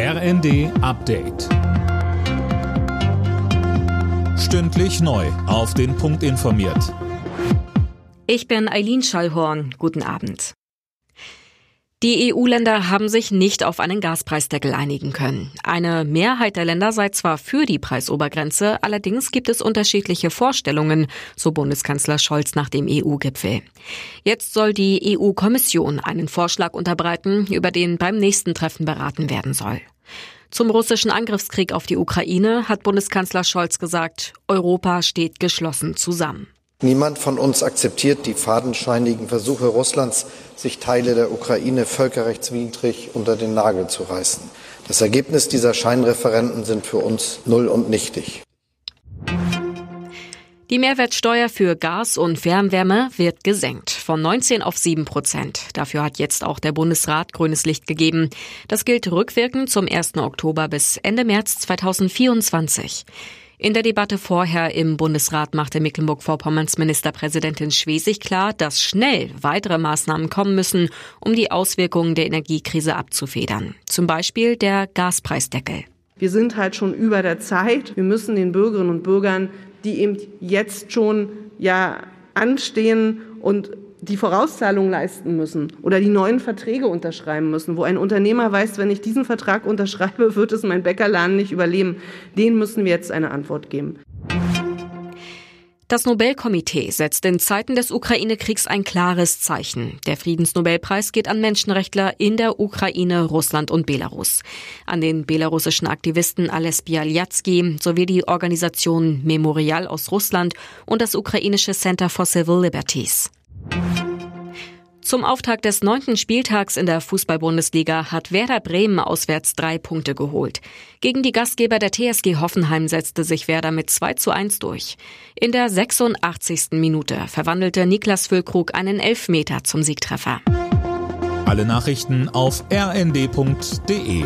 RND Update. Stündlich neu. Auf den Punkt informiert. Ich bin Eileen Schallhorn. Guten Abend. Die EU-Länder haben sich nicht auf einen Gaspreisdeckel einigen können. Eine Mehrheit der Länder sei zwar für die Preisobergrenze, allerdings gibt es unterschiedliche Vorstellungen, so Bundeskanzler Scholz nach dem EU-Gipfel. Jetzt soll die EU-Kommission einen Vorschlag unterbreiten, über den beim nächsten Treffen beraten werden soll. Zum russischen Angriffskrieg auf die Ukraine hat Bundeskanzler Scholz gesagt, Europa steht geschlossen zusammen. Niemand von uns akzeptiert die fadenscheinigen Versuche Russlands, sich Teile der Ukraine völkerrechtswidrig unter den Nagel zu reißen. Das Ergebnis dieser Scheinreferenten sind für uns null und nichtig. Die Mehrwertsteuer für Gas und Fernwärme wird gesenkt von 19 auf 7 Prozent. Dafür hat jetzt auch der Bundesrat grünes Licht gegeben. Das gilt rückwirkend zum 1. Oktober bis Ende März 2024. In der Debatte vorher im Bundesrat machte Mecklenburg-Vorpommerns Ministerpräsidentin Schwesig klar, dass schnell weitere Maßnahmen kommen müssen, um die Auswirkungen der Energiekrise abzufedern. Zum Beispiel der Gaspreisdeckel. Wir sind halt schon über der Zeit. Wir müssen den Bürgerinnen und Bürgern, die eben jetzt schon ja anstehen und die Vorauszahlungen leisten müssen oder die neuen Verträge unterschreiben müssen, wo ein Unternehmer weiß, wenn ich diesen Vertrag unterschreibe, wird es mein Bäckerladen nicht überleben. Denen müssen wir jetzt eine Antwort geben. Das Nobelkomitee setzt in Zeiten des Ukraine-Kriegs ein klares Zeichen. Der Friedensnobelpreis geht an Menschenrechtler in der Ukraine, Russland und Belarus. An den belarussischen Aktivisten Ales Bialyatsky sowie die Organisation Memorial aus Russland und das ukrainische Center for Civil Liberties. Zum Auftakt des neunten Spieltags in der Fußball-Bundesliga hat Werder Bremen auswärts drei Punkte geholt. Gegen die Gastgeber der TSG Hoffenheim setzte sich Werder mit 2 zu 1 durch. In der 86. Minute verwandelte Niklas Füllkrug einen Elfmeter zum Siegtreffer. Alle Nachrichten auf rnd.de